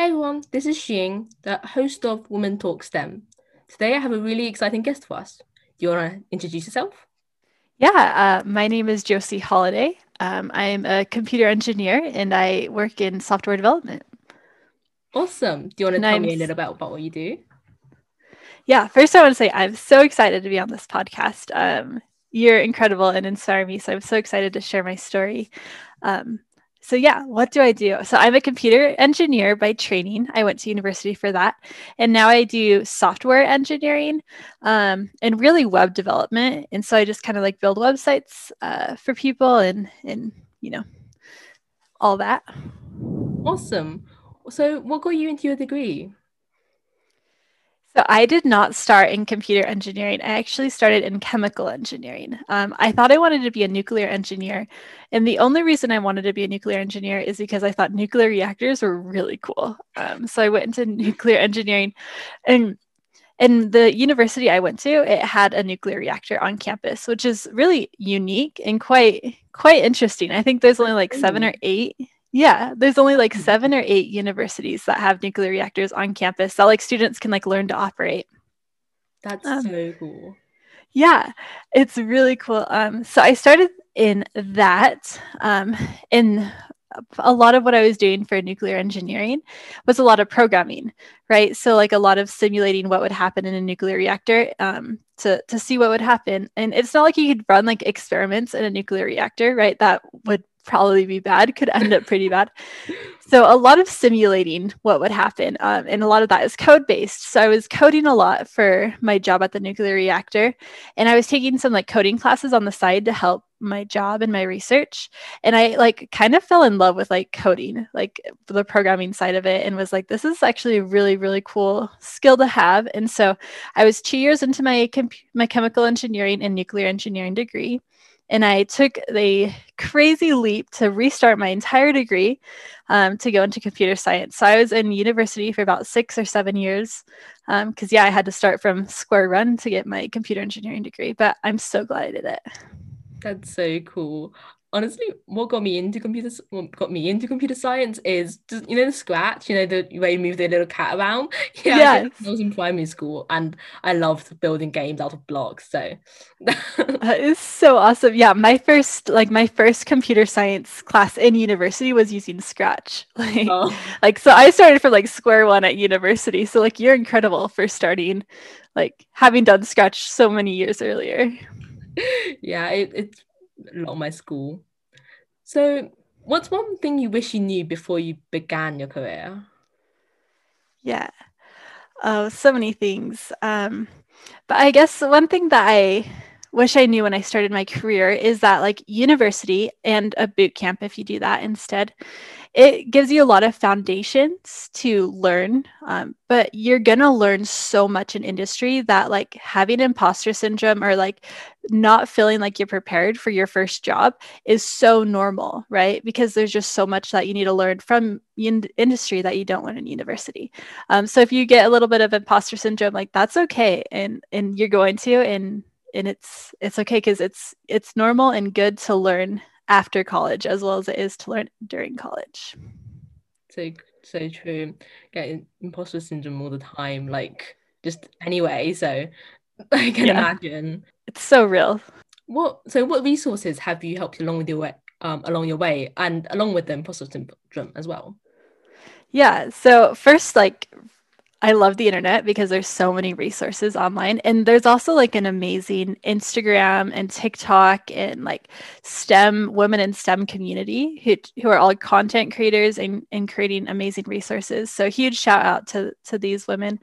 Hey everyone, this is Xing, the host of Women Talk STEM. Today I have a really exciting guest for us. Do you want to introduce yourself? Yeah, uh, my name is Jocee Holladay. Um, I'm a computer engineer and I work in software development. Awesome. Do you want to and tell I'm... me a little bit about what you do? Yeah, first I want to say I'm so excited to be on this podcast. Um, you're incredible and inspire me. So I'm so excited to share my story. Um, so yeah what do i do? So i'm a computer engineer by training. I went to university for that. And now i do software engineering um, and really web development. And so i just kind of like build websites uh, for people and and you know all that. Awesome. So what got you into your degree so I did not start in computer engineering. I actually started in chemical engineering. Um, I thought I wanted to be a nuclear engineer, and the only reason I wanted to be a nuclear engineer is because I thought nuclear reactors were really cool. Um, so I went into nuclear engineering, and and the university I went to, it had a nuclear reactor on campus, which is really unique and quite quite interesting. I think there's only like seven or eight yeah, there's only like mm-hmm. seven or eight universities that have nuclear reactors on campus that like students can like learn to operate. That's um, so cool. Yeah, it's really cool. Um, so I started in that, um, and a lot of what I was doing for nuclear engineering was a lot of programming, right? So like a lot of simulating what would happen in a nuclear reactor um, to to see what would happen. And it's not like you could run like experiments in a nuclear reactor, right? That would probably be bad, could end up pretty bad. So a lot of simulating what would happen, um, and a lot of that is code based. So I was coding a lot for my job at the nuclear reactor, and I was taking some like coding classes on the side to help my job and my research. And I like kind of fell in love with like coding, like the programming side of it, and was like, this is actually a really really cool skill to have. And so I was two years into my my chemical engineering and nuclear engineering degree and I took the crazy leap to restart my entire degree um, to go into computer science. So I was in university for about six or seven years because, um, yeah, I had to start from square one to get my computer engineering degree. But I'm so glad I did it. That's so cool honestly what got me into computer what got me into computer science is just you know the scratch you know the way you move the little cat around? Yeah yes. I, was in primary school and I loved building games out of blocks so. That is so awesome. Yeah my first like my first computer science class in university was using scratch. Like oh. like so I started from like square one at university so like you're incredible for starting like having done scratch so many years earlier. Yeah it, it's a lot of my school. So, what's one thing you wish you knew before you began your career? Yeah. Oh, so many things. Um, but I guess one thing that I wish I knew when I started my career is that like university and a boot camp, if you do that instead, it gives you a lot of foundations to learn um, but you're gonna learn so much in industry that like having imposter syndrome or like not feeling like you're prepared for your first job is so normal right? Because there's just so much that you need to learn from in- industry that you don't learn in university. Um, so if you get a little bit of imposter syndrome like that's okay and and you're going to and and it's it's okay because it's it's normal and good to learn after college as well as it is to learn during college. So so true. Getting imposter syndrome all the time, like just anyway. So I can yeah. imagine it's so real. What so what resources have you helped along with your way um along your way and along with the imposter syndrome as well? Yeah. So first, like I love the internet because there's so many resources online. And there's also like an amazing Instagram and TikTok and like STEM women in STEM community who, who are all content creators and, and creating amazing resources. So huge shout out to, to these women.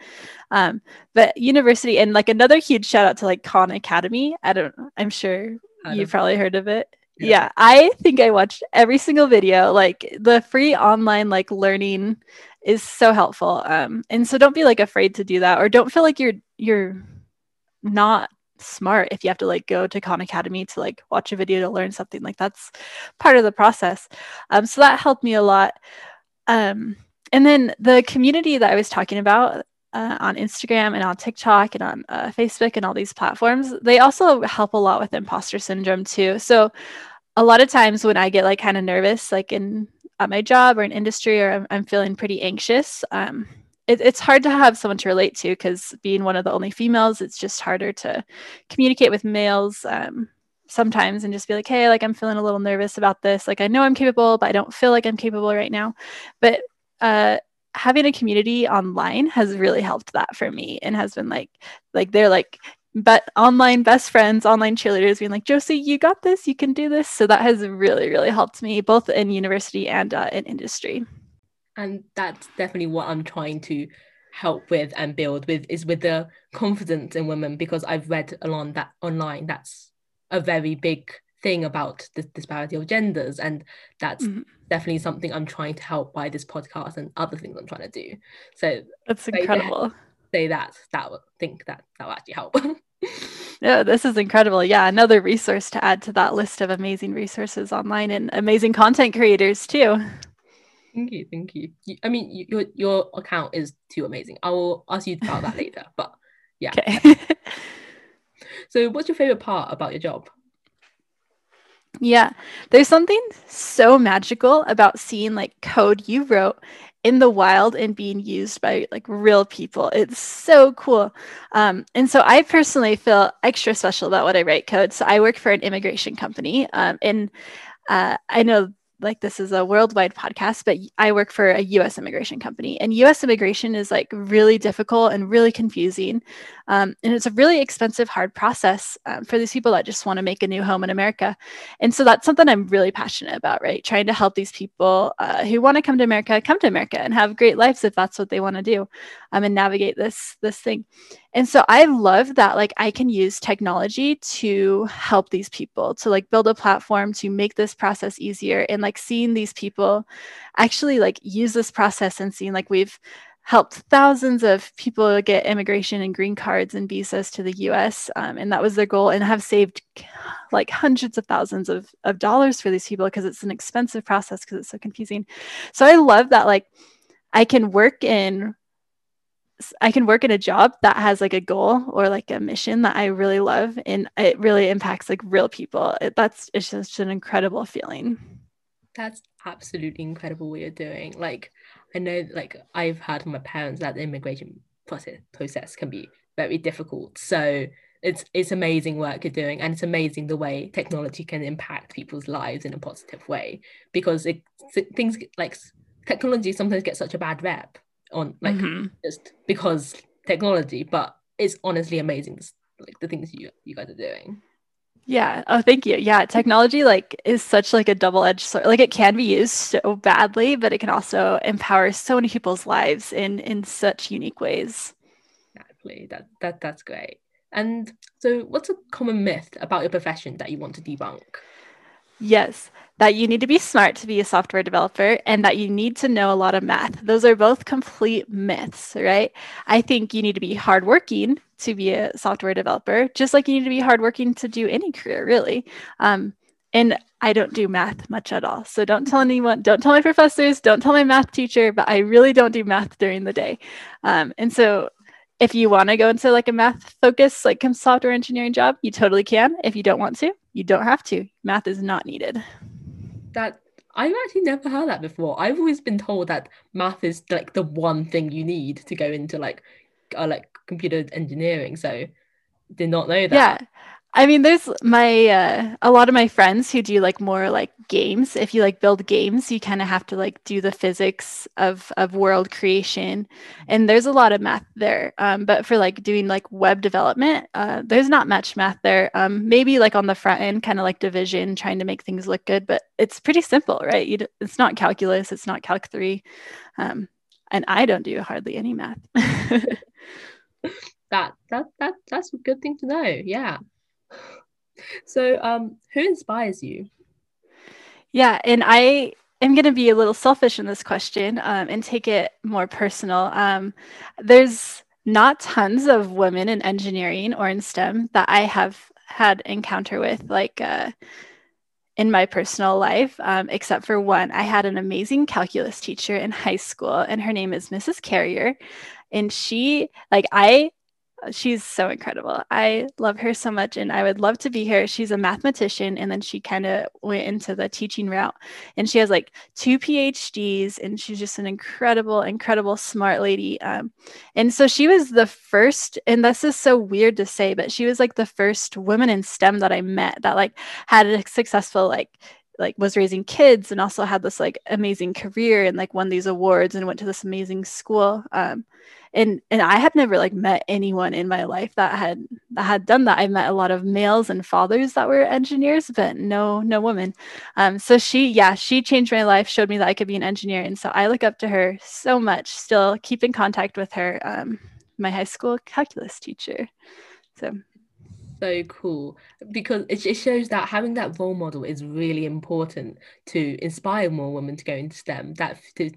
Um, but university and like another huge shout out to like Khan Academy. I don't I'm sure you've probably heard of it. Yeah. yeah. I think I watched every single video. Like the free online like learning is so helpful. Um, and so don't be like afraid to do that, or don't feel like you're you're not smart if you have to like go to Khan Academy to like watch a video to learn something. Like that's part of the process. Um, so that helped me a lot. Um, and then the community that I was talking about uh, on Instagram and on TikTok and on uh, Facebook and all these platforms, they also help a lot with imposter syndrome too. So a lot of times when I get like kind of nervous, like in at my job or an industry or I'm, I'm feeling pretty anxious, um, it, it's hard to have someone to relate to because being one of the only females, it's just harder to communicate with males um, sometimes and just be like, hey, like I'm feeling a little nervous about this. Like I know I'm capable, but I don't feel like I'm capable right now. But uh, having a community online has really helped that for me and has been like, like they're like but online best friends, online cheerleaders being like, Jocee, you got this, you can do this. So that has really, really helped me both in university and uh, in industry. And that's definitely what I'm trying to help with and build with is with the confidence in women because I've read along that online that's a very big thing about the disparity of genders and that's mm-hmm. definitely something I'm trying to help by this podcast and other things I'm trying to do. So that's incredible. Say that that would think that that will actually help. Yeah, this is incredible. Yeah, another resource to add to that list of amazing resources online and amazing content creators too. Thank you, thank you. I mean, your your account is too amazing. I will ask you about that later. But yeah. Okay. so, what's your favorite part about your job? Yeah, there's something so magical about seeing like code you wrote in the wild and being used by like real people. It's so cool. Um, and so I personally feel extra special about what I write code. So I work for an immigration company, um, and uh, I know like this is a worldwide podcast, but I work for a US immigration company. And US immigration is like really difficult and really confusing. Um, and it's a really expensive, hard process um, for these people that just want to make a new home in America. And so that's something I'm really passionate about, right? Trying to help these people uh, who want to come to America come to America and have great lives if that's what they want to do um, and navigate this, this thing. And so I love that like I can use technology to help these people to like build a platform to make this process easier and like seeing these people actually like use this process and seeing like we've helped thousands of people get immigration and green cards and visas to the US. Um, and that was their goal, and have saved like hundreds of thousands of, of dollars for these people because it's an expensive process because it's so confusing. So I love that, like, I can work in. I can work in a job that has like a goal or like a mission that I really love and it really impacts like real people. It, that's it's just an incredible feeling. That's absolutely incredible what you're doing. Like I know like I've heard from my parents that the immigration process process can be very difficult. So it's it's amazing work you're doing and it's amazing the way technology can impact people's lives in a positive way because it things like technology sometimes gets such a bad rep on like mm-hmm. just because technology but it's honestly amazing like the things you you guys are doing yeah. Oh, thank you. Yeah, technology like is such like a double-edged sword. Like it can be used so badly, but it can also empower so many people's lives in in such unique ways. Exactly. That that that's great. And so, what's a common myth about your profession that you want to debunk? Yes, that you need to be smart to be a software developer and that you need to know a lot of math. Those are both complete myths, right? I think you need to be hardworking to be a software developer, just like you need to be hardworking to do any career, really. Um, and I don't do math much at all. So don't tell anyone, don't tell my professors, don't tell my math teacher, but I really don't do math during the day. Um, and so if you want to go into like a math focus, like software engineering job, you totally can. If you don't want to, you don't have to. Math is not needed. That I've actually never heard that before. I've always been told that math is like the one thing you need to go into like uh, like computer engineering. So did not know that. Yeah. I mean, there's my uh, a lot of my friends who do like more like games. If you like build games, you kind of have to like do the physics of of world creation, and there's a lot of math there. Um, but for like doing like web development, uh, there's not much math there. Um, maybe like on the front end, kind of like division, trying to make things look good, but it's pretty simple, right? You, it's not calculus, it's not calc three, um, and I don't do hardly any math. that that that that's a good thing to know. Yeah. So, um, who inspires you? Yeah, and I am going to be a little selfish in this question um, and take it more personal. Um, there's not tons of women in engineering or in STEM that I have had encounter with, like uh, in my personal life, um, except for one. I had an amazing calculus teacher in high school, and her name is Mrs. Carrier. And she, like, I she's so incredible. I love her so much and I would love to be here. She's a mathematician and then she kind of went into the teaching route and she has like two PhDs and she's just an incredible, incredible smart lady. Um, and so she was the first, and this is so weird to say, but she was like the first woman in STEM that I met that like had a successful like like was raising kids and also had this like amazing career and like won these awards and went to this amazing school um, and and i had never like met anyone in my life that had that had done that. I met a lot of males and fathers that were engineers but no no women. Um, so she yeah she changed my life showed me that i could be an engineer and so i look up to her so much still keep in contact with her um, my high school calculus teacher. So so cool because it, it shows that having that role model is really important to inspire more women to go into STEM. That to,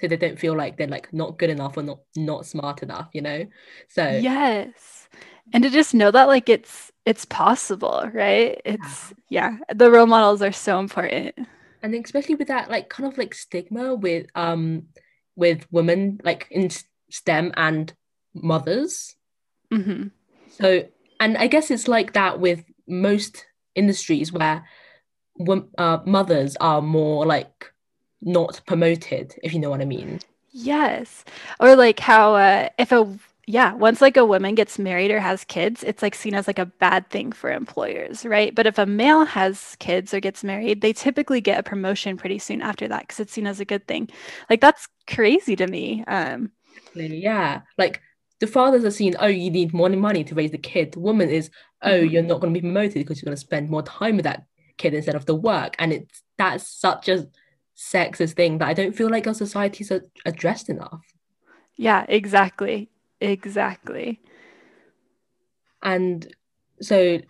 so they don't feel like they're like not good enough or not not smart enough, you know. So yes, and to just know that like it's it's possible, right? It's yeah, yeah the role models are so important. And especially with that like kind of like stigma with um with women like in STEM and mothers. Mm-hmm. So and I guess it's like that with most industries where uh, mothers are more like not promoted, if you know what I mean. Yes, or like how uh, if a yeah once like a woman gets married or has kids it's like seen as like a bad thing for employers right? But if a male has kids or gets married they typically get a promotion pretty soon after that because it's seen as a good thing. Like that's crazy to me um. Yeah. Like the fathers are seeing, oh, you need more money to raise the kid. The woman is, oh, mm-hmm. you're not going to be promoted because you're going to spend more time with that kid instead of the work. And it's that's such a sexist thing that I don't feel like our societies are addressed enough. Yeah, exactly. Exactly. And so,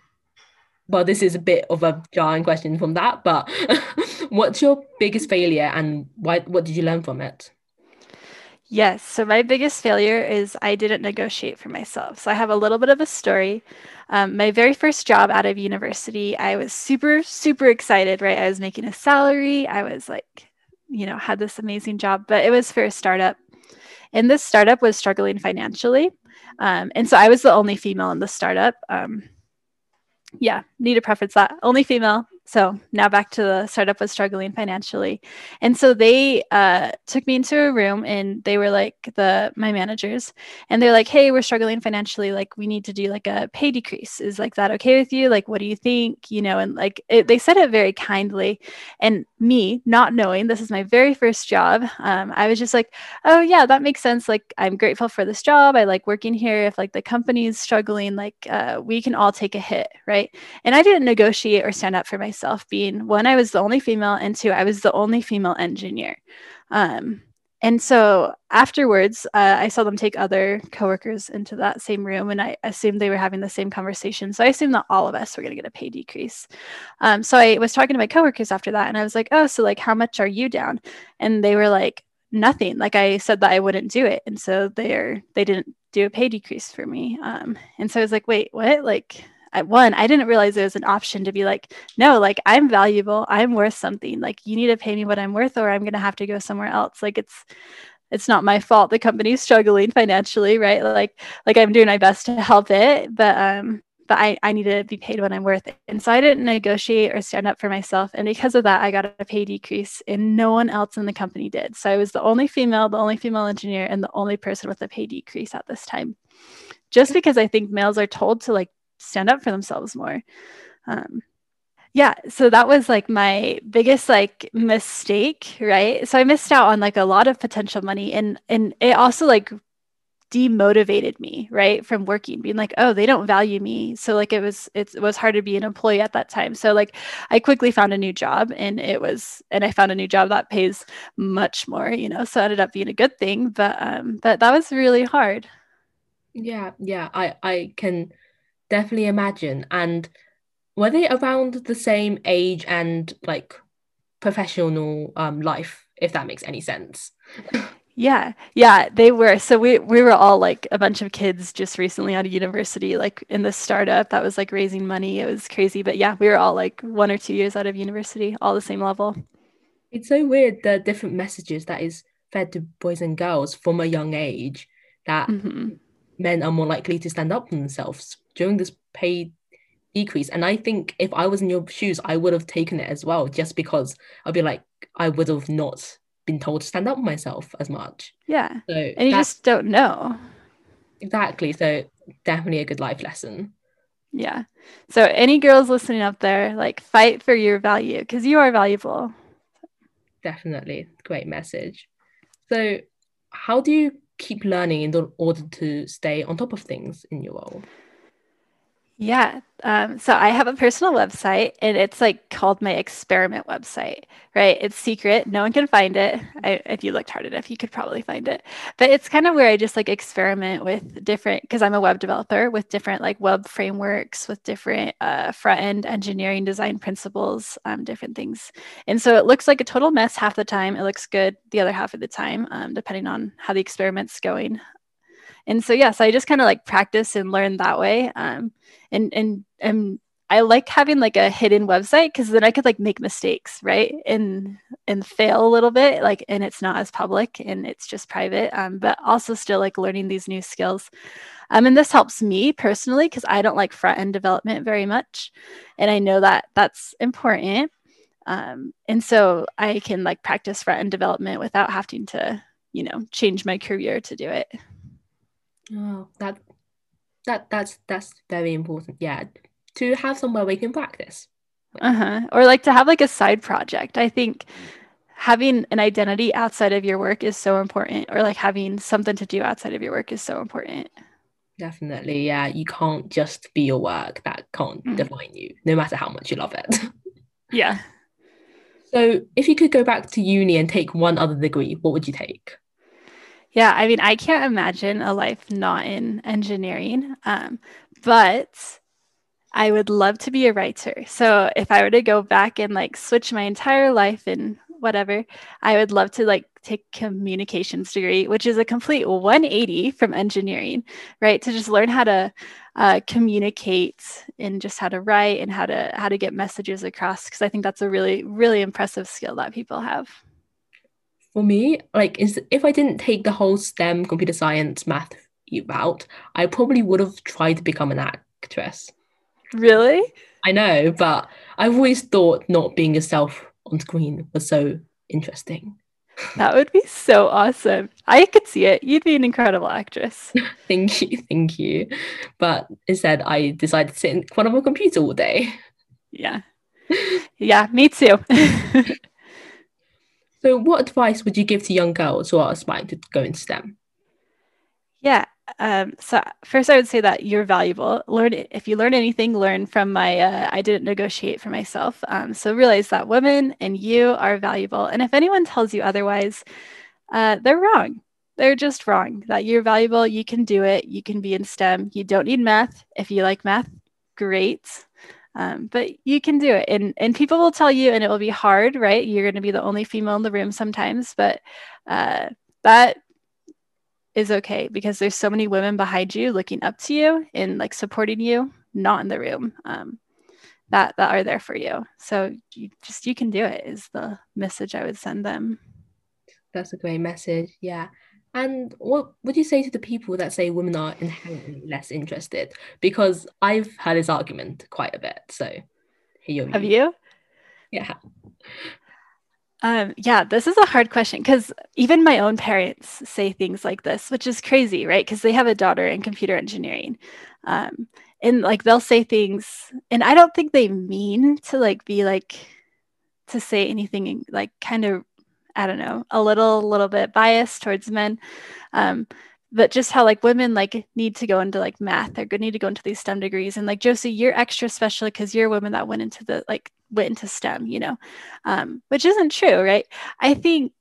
well, this is a bit of a jarring question from that, but what's your biggest failure and why what did you learn from it? Yes. So my biggest failure is I didn't negotiate for myself. So I have a little bit of a story. Um, my very first job out of university, I was super, super excited, right? I was making a salary. I was like, you know, had this amazing job, but it was for a startup. And this startup was struggling financially. Um, and so I was the only female in the startup. Um, yeah, need to preference that. Only female, so now back to the startup was struggling financially. And so they uh, took me into a room and they were like the my managers. And they're like hey we're struggling financially. Like we need to do like a pay decrease. Is like that okay with you? Like what do you think? You know and like it, they said it very kindly. And me not knowing this is my very first job um, i was just like oh yeah that makes sense. Like i'm grateful for this job. I like working here. If like the company's struggling like uh, we can all take a hit right? And i didn't negotiate or stand up for myself myself being one, I was the only female, and two, I was the only female engineer. Um, and so afterwards, uh, I saw them take other coworkers into that same room, and I assumed they were having the same conversation. So I assumed that all of us were going to get a pay decrease. Um, so I was talking to my coworkers after that, and I was like, "Oh, so like, how much are you down?" And they were like, "Nothing." Like I said that I wouldn't do it, and so they're they didn't do a pay decrease for me. Um, and so I was like, "Wait, what?" Like I, one, I didn't realize there was an option to be like, no, like I'm valuable, I'm worth something. Like you need to pay me what I'm worth, or I'm gonna have to go somewhere else. Like it's it's not my fault the company's struggling financially, right? Like like I'm doing my best to help it, but um but I, I need to be paid what I'm worth. And so I didn't negotiate or stand up for myself. And because of that, I got a pay decrease and no one else in the company did. So I was the only female, the only female engineer, and the only person with a pay decrease at this time. Just because I think males are told to like stand up for themselves more. Um, yeah so that was like my biggest like mistake right? So i missed out on like a lot of potential money and and it also like demotivated me right from working being like oh they don't value me. So like it was it was hard to be an employee at that time. So like i quickly found a new job and it was and i found a new job that pays much more you know so it ended up being a good thing but um but that was really hard. Yeah yeah i i can definitely imagine. And were they around the same age and like professional um life, if that makes any sense? Yeah, yeah, they were. So we we were all like a bunch of kids just recently out of university, like in the startup that was like raising money. It was crazy, but yeah, we were all like one or two years out of university, all the same level. It's so weird the different messages that is fed to boys and girls from a young age that mm-hmm men are more likely to stand up for themselves during this pay decrease. And I think if I was in your shoes, I would have taken it as well, just because I'd be like, I would have not been told to stand up for myself as much. Yeah. So and you just don't know. Exactly. So definitely a good life lesson. Yeah. So any girls listening up there, like fight for your value because you are valuable. Definitely. Great message. So how do you keep learning in order to stay on top of things in your role? Yeah. Um, so I have a personal website and it's like called my experiment website, right? It's secret. No one can find it. I, if you looked hard enough, you could probably find it. But it's kind of where I just like experiment with different, because I'm a web developer with different like web frameworks, with different uh, front end engineering design principles, um, different things. And so it looks like a total mess half the time. It looks good the other half of the time, um, depending on how the experiment's going and so yes, I just kind of like practice and learn that way. Um, and and and I like having like a hidden website because then I could like make mistakes, right? And and fail a little bit, like, and it's not as public and it's just private. Um, but also still like learning these new skills. Um, and this helps me personally because I don't like front end development very much, and I know that that's important. Um, and so I can like practice front end development without having to, you know, change my career to do it. Oh, that that that's that's very important. Yeah, to have somewhere we can practice. Uh-huh. Or like to have like a side project. I think having an identity outside of your work is so important or like having something to do outside of your work is so important. Definitely. Yeah, you can't just be your work. That can't mm. define you no matter how much you love it. yeah. So, if you could go back to uni and take one other degree, what would you take? Yeah, I mean, I can't imagine a life not in engineering, um, but I would love to be a writer. So if I were to go back and like switch my entire life and whatever, I would love to like take communications degree, which is a complete 180 from engineering, right? To just learn how to uh, communicate and just how to write and how to how to get messages across. Because I think that's a really really impressive skill that people have for me, like is if I didn't take the whole STEM computer science math route, I probably would have tried to become an actress. Really? I know, but I've always thought not being yourself on screen was so interesting. That would be so awesome. I could see it. You'd be an incredible actress. thank you, thank you. But instead, I decided to sit in front of a computer all day. Yeah. Yeah, me too. So, what advice would you give to young girls who are aspiring to go into STEM? Yeah. Um, so first, I would say that you're valuable. Learn if you learn anything, learn from my. Uh, I didn't negotiate for myself. Um, so realize that women and you are valuable. And if anyone tells you otherwise, uh, they're wrong. They're just wrong. That you're valuable. You can do it. You can be in STEM. You don't need math. If you like math, great. Um, but you can do it and and people will tell you and it will be hard right? You're going to be the only female in the room sometimes but uh, that is okay because there's so many women behind you looking up to you and like supporting you not in the room um, that that are there for you. So you just you can do it is the message i would send them. That's a great message yeah and what would you say to the people that say women are inherently less interested? Because I've heard this argument quite a bit. So here you Have you? Yeah. Um, yeah, this is a hard question because even my own parents say things like this, which is crazy, right? Because they have a daughter in computer engineering. Um, and like they'll say things, and I don't think they mean to like be like to say anything like kind of I don't know, a little little bit biased towards men. Um, but just how like women like need to go into like math going to need to go into these stem degrees and like jocee you're extra special because you're a woman that went into the like went into stem you know um, which isn't true right i think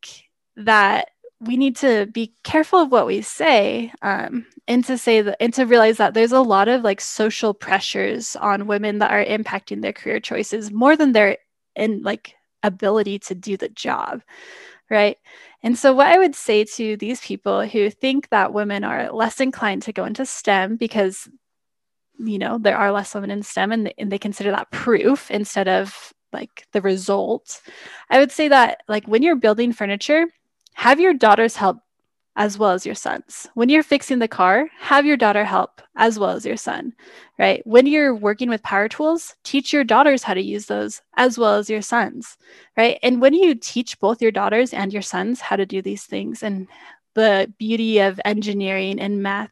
that we need to be careful of what we say um, and to say that and to realize that there's a lot of like social pressures on women that are impacting their career choices more than their in like ability to do the job right? And so, what I would say to these people who think that women are less inclined to go into STEM because, you know, there are less women in STEM and, and they consider that proof instead of like the result, I would say that, like, when you're building furniture, have your daughters help as well as your sons. When you're fixing the car, have your daughter help as well as your son, right? When you're working with power tools, teach your daughters how to use those as well as your sons, right? And when you teach both your daughters and your sons how to do these things and the beauty of engineering and math,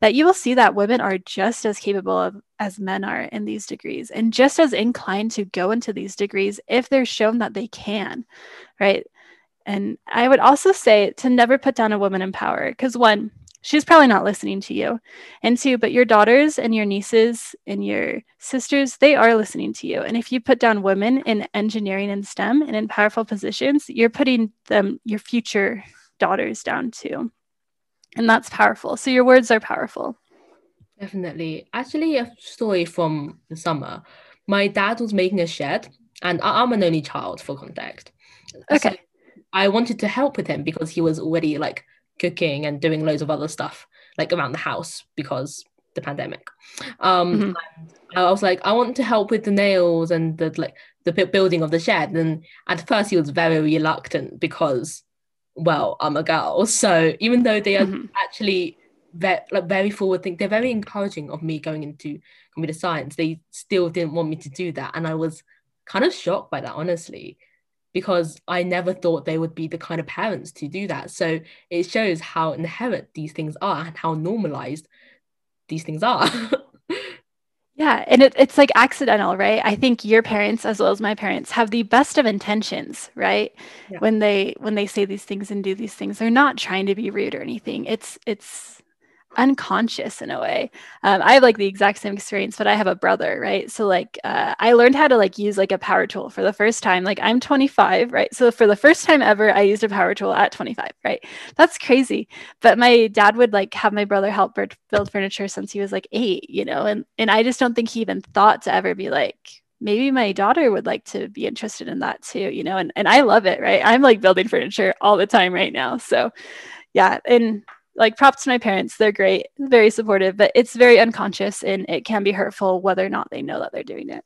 that you will see that women are just as capable of, as men are in these degrees and just as inclined to go into these degrees if they're shown that they can, right? And I would also say to never put down a woman in power because one, she's probably not listening to you. And two, but your daughters and your nieces and your sisters, they are listening to you. And if you put down women in engineering and STEM and in powerful positions, you're putting them, your future daughters down too. And that's powerful. So your words are powerful. Definitely. Actually, a story from the summer. My dad was making a shed, and I'm an only child for context. Okay. So I wanted to help with him because he was already like cooking and doing loads of other stuff like around the house because the pandemic. Um, mm-hmm. I was like, I want to help with the nails and the like the building of the shed. And at first, he was very reluctant because, well, I'm a girl. So even though they are mm-hmm. actually very, like very forward think they're very encouraging of me going into computer science. They still didn't want me to do that, and I was kind of shocked by that, honestly because I never thought they would be the kind of parents to do that. So it shows how inherent these things are and how normalized these things are. yeah, and it, it's like accidental, right? I think your parents as well as my parents have the best of intentions, right? Yeah. When they when they say these things and do these things, they're not trying to be rude or anything. It's it's unconscious in a way. Um, I have like the exact same experience, but I have a brother, right? So like uh, I learned how to like use like a power tool for the first time. Like I'm 25, right? So for the first time ever, I used a power tool at 25, right? That's crazy. But my dad would like have my brother help build furniture since he was like eight, you know, and and I just don't think he even thought to ever be like maybe my daughter would like to be interested in that too you know and, and i love it right i'm like building furniture all the time right now so yeah and like props to my parents. They're great very supportive but it's very unconscious and it can be hurtful whether or not they know that they're doing it.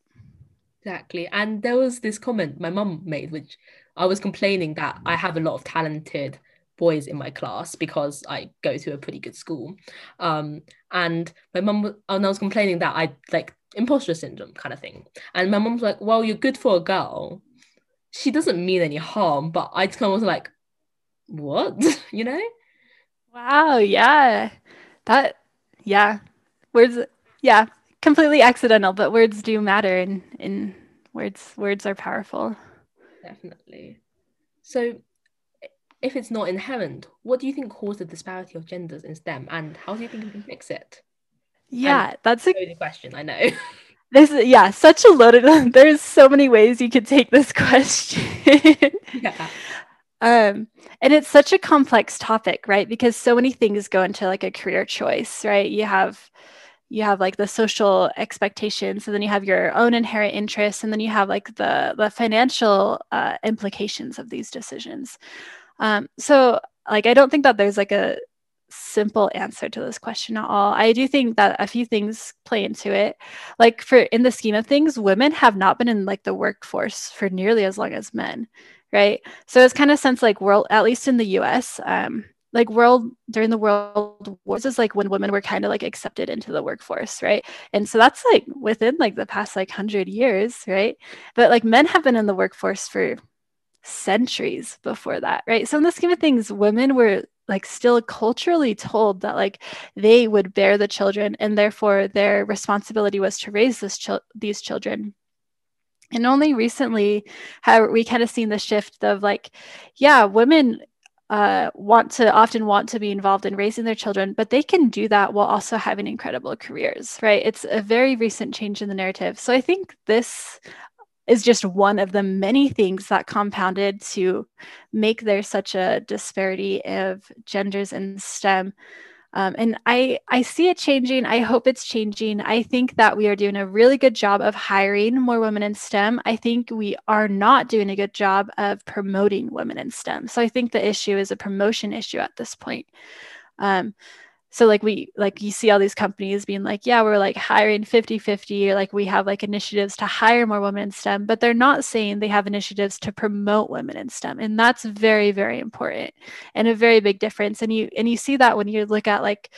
Exactly. And there was this comment my mum made which i was complaining that i have a lot of talented boys in my class because i go to a pretty good school. Um, and my mum and i was complaining that i like imposter syndrome kind of thing. And my mum was like well you're good for a girl. She doesn't mean any harm but i kind of was like what? You know Wow, yeah. That yeah. Words yeah, completely accidental, but words do matter and in words words are powerful. Definitely. So if it's not inherent, what do you think caused the disparity of genders in STEM and how do you think we can fix it? Yeah, and that's a good question, I know. This yeah, such a loaded there's so many ways you could take this question. yeah. Um, and it's such a complex topic, right? Because so many things go into like a career choice, right? You have you have like the social expectations and then you have your own inherent interests and then you have like the the financial uh, implications of these decisions um, so like i don't think that there's like a simple answer to this question at all i do think that a few things play into it like for in the scheme of things women have not been in like the workforce for nearly as long as men right? So it's kind of sense like world, at least in the U.S., um, like world during the world wars is like when women were kind of like accepted into the workforce, right? And so that's like within like the past like hundred years, right? But like men have been in the workforce for centuries before that, right? So in the scheme of things, women were like still culturally told that like they would bear the children and therefore their responsibility was to raise this ch- these children and only recently have we kind of seen the shift of like yeah women uh, want to often want to be involved in raising their children, but they can do that while also having incredible careers, right? It's a very recent change in the narrative. So I think this is just one of the many things that compounded to make there such a disparity of genders in STEM um, and I, I see it changing. I hope it's changing. I think that we are doing a really good job of hiring more women in STEM. I think we are not doing a good job of promoting women in STEM. So I think the issue is a promotion issue at this point. Um, so like we like you see all these companies being like yeah we're like hiring 50 50 or like we have like initiatives to hire more women in stem but they're not saying they have initiatives to promote women in stem and that's very very important and a very big difference and you and you see that when you look at like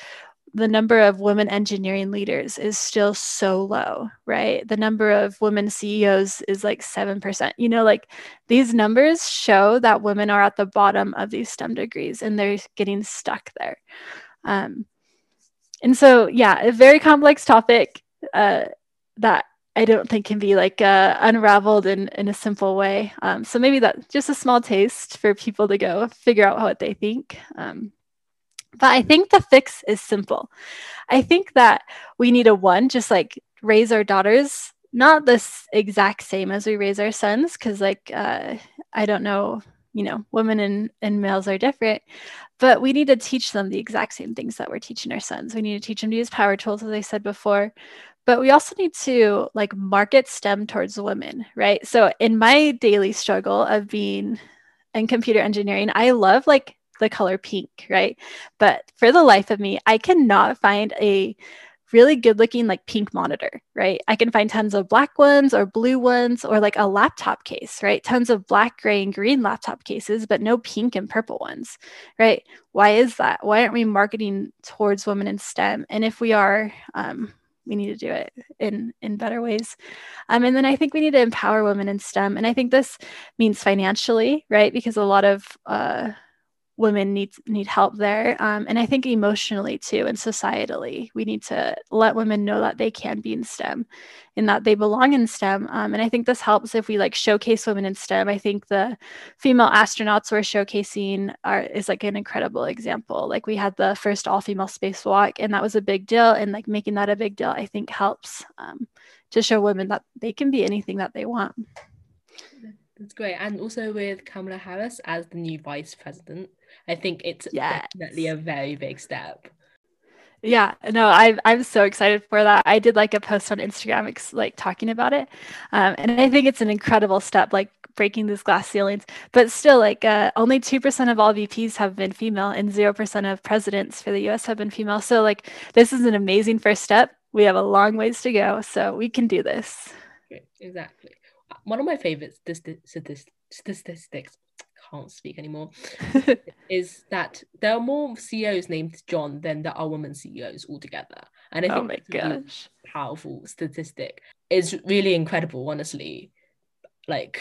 the number of women engineering leaders is still so low, right? The number of women CEOs is like 7%. You know, like these numbers show that women are at the bottom of these STEM degrees and they're getting stuck there. Um, and so, yeah, a very complex topic uh, that I don't think can be like uh, unraveled in, in a simple way. Um, so maybe that's just a small taste for people to go figure out what they think. Um, but I think the fix is simple. I think that we need a one, just like raise our daughters, not this exact same as we raise our sons, because like uh, I don't know you know, women and, and males are different, but we need to teach them the exact same things that we're teaching our sons. We need to teach them to use power tools, as I said before, but we also need to like market STEM towards women, right? So in my daily struggle of being in computer engineering, I love like the color pink, right? But for the life of me, I cannot find a really good looking like pink monitor, right? I can find tons of black ones or blue ones or like a laptop case, right? Tons of black, gray, and green laptop cases, but no pink and purple ones, right? Why is that? Why aren't we marketing towards women in STEM? And if we are, um, we need to do it in in better ways um, and then i think we need to empower women in stem and i think this means financially right because a lot of uh, women need need help there um, and i think emotionally too and societally we need to let women know that they can be in stem and that they belong in stem um, and i think this helps if we like showcase women in stem. I think the female astronauts we're showcasing are is like an incredible example. Like we had the first all female spacewalk and that was a big deal and like making that a big deal i think helps um, to show women that they can be anything that they want. That's great. And also with Kamala Harris as the new vice president, I think it's yes. definitely a very big step. Yeah, no, I, I'm so excited for that. I did like a post on Instagram, like talking about it. Um, and I think it's an incredible step, like breaking these glass ceilings. But still, like uh, only 2% of all VPs have been female and 0% of presidents for the US have been female. So, like, this is an amazing first step. We have a long ways to go. So, we can do this. Exactly one of my favorite statistics can't speak anymore is that there are more CEOs named John than there are women CEOs altogether. And I oh think oh my gosh. powerful statistic. is really incredible, honestly. Like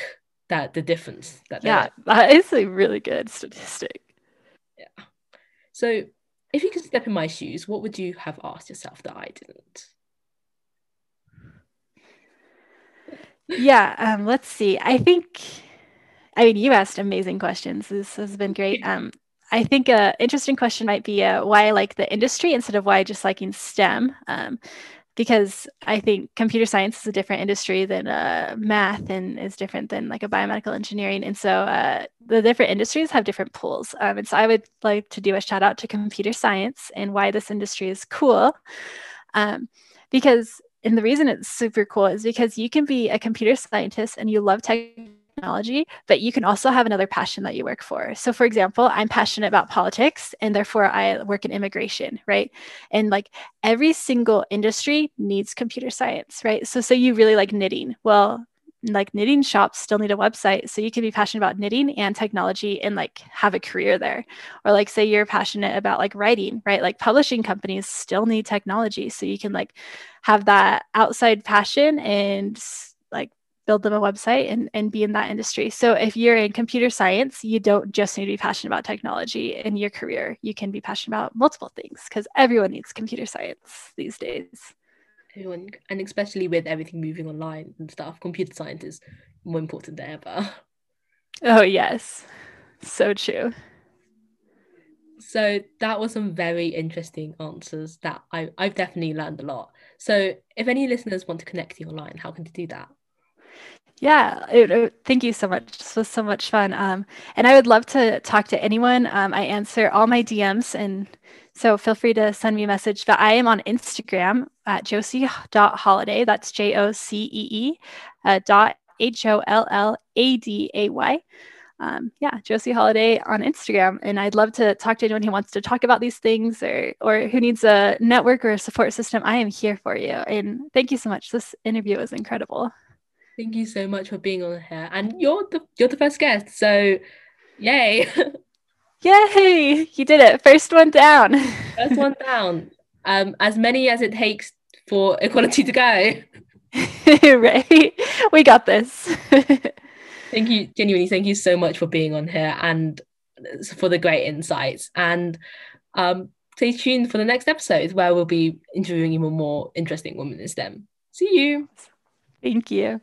that the difference that Yeah, that is a really good statistic. Yeah. So if you could step in my shoes, what would you have asked yourself that I didn't? yeah um, let's see i think i mean you asked amazing questions. This has been great. Um, i think an interesting question might be uh, why i like the industry instead of why I just liking stem. Um, because i think computer science is a different industry than uh, math and is different than like a biomedical engineering. And so uh, the different industries have different pools. Um, and so i would like to do a shout out to computer science and why this industry is cool. Um, because and the reason it's super cool is because you can be a computer scientist and you love technology, but you can also have another passion that you work for. So, for example, I'm passionate about politics and therefore I work in immigration, right? And like every single industry needs computer science, right? So, say you really like knitting. Well, like knitting shops still need a website so you can be passionate about knitting and technology and like have a career there or like say you're passionate about like writing right like publishing companies still need technology so you can like have that outside passion and like build them a website and, and be in that industry. So if you're in computer science you don't just need to be passionate about technology in your career. You can be passionate about multiple things because everyone needs computer science these days. Everyone and especially with everything moving online and stuff computer science is more important than ever. Oh yes. So true. So that was some very interesting answers that I, I've definitely learned a lot. So if any listeners want to connect you online, how can they do that? Yeah, it, it, thank you so much. This was so much fun. Um, and I would love to talk to anyone. Um, I answer all my DMs, and so feel free to send me a message. But I am on Instagram at jocee.holladay. That's J O C E E uh, dot H O L L A D A Y. um, yeah, Jocee Holladay on Instagram. And I'd love to talk to anyone who wants to talk about these things or or who needs a network or a support system. I am here for you. And thank you so much. This interview was incredible. Thank you so much for being on here. And you're the you're the first guest. So yay. Yay! You did it. First one down. First one down. Um, as many as it takes for equality to go. right. We got this. thank you, genuinely. Thank you so much for being on here and for the great insights. And um, stay tuned for the next episode where we'll be interviewing even more interesting women in STEM. See you. Thank you.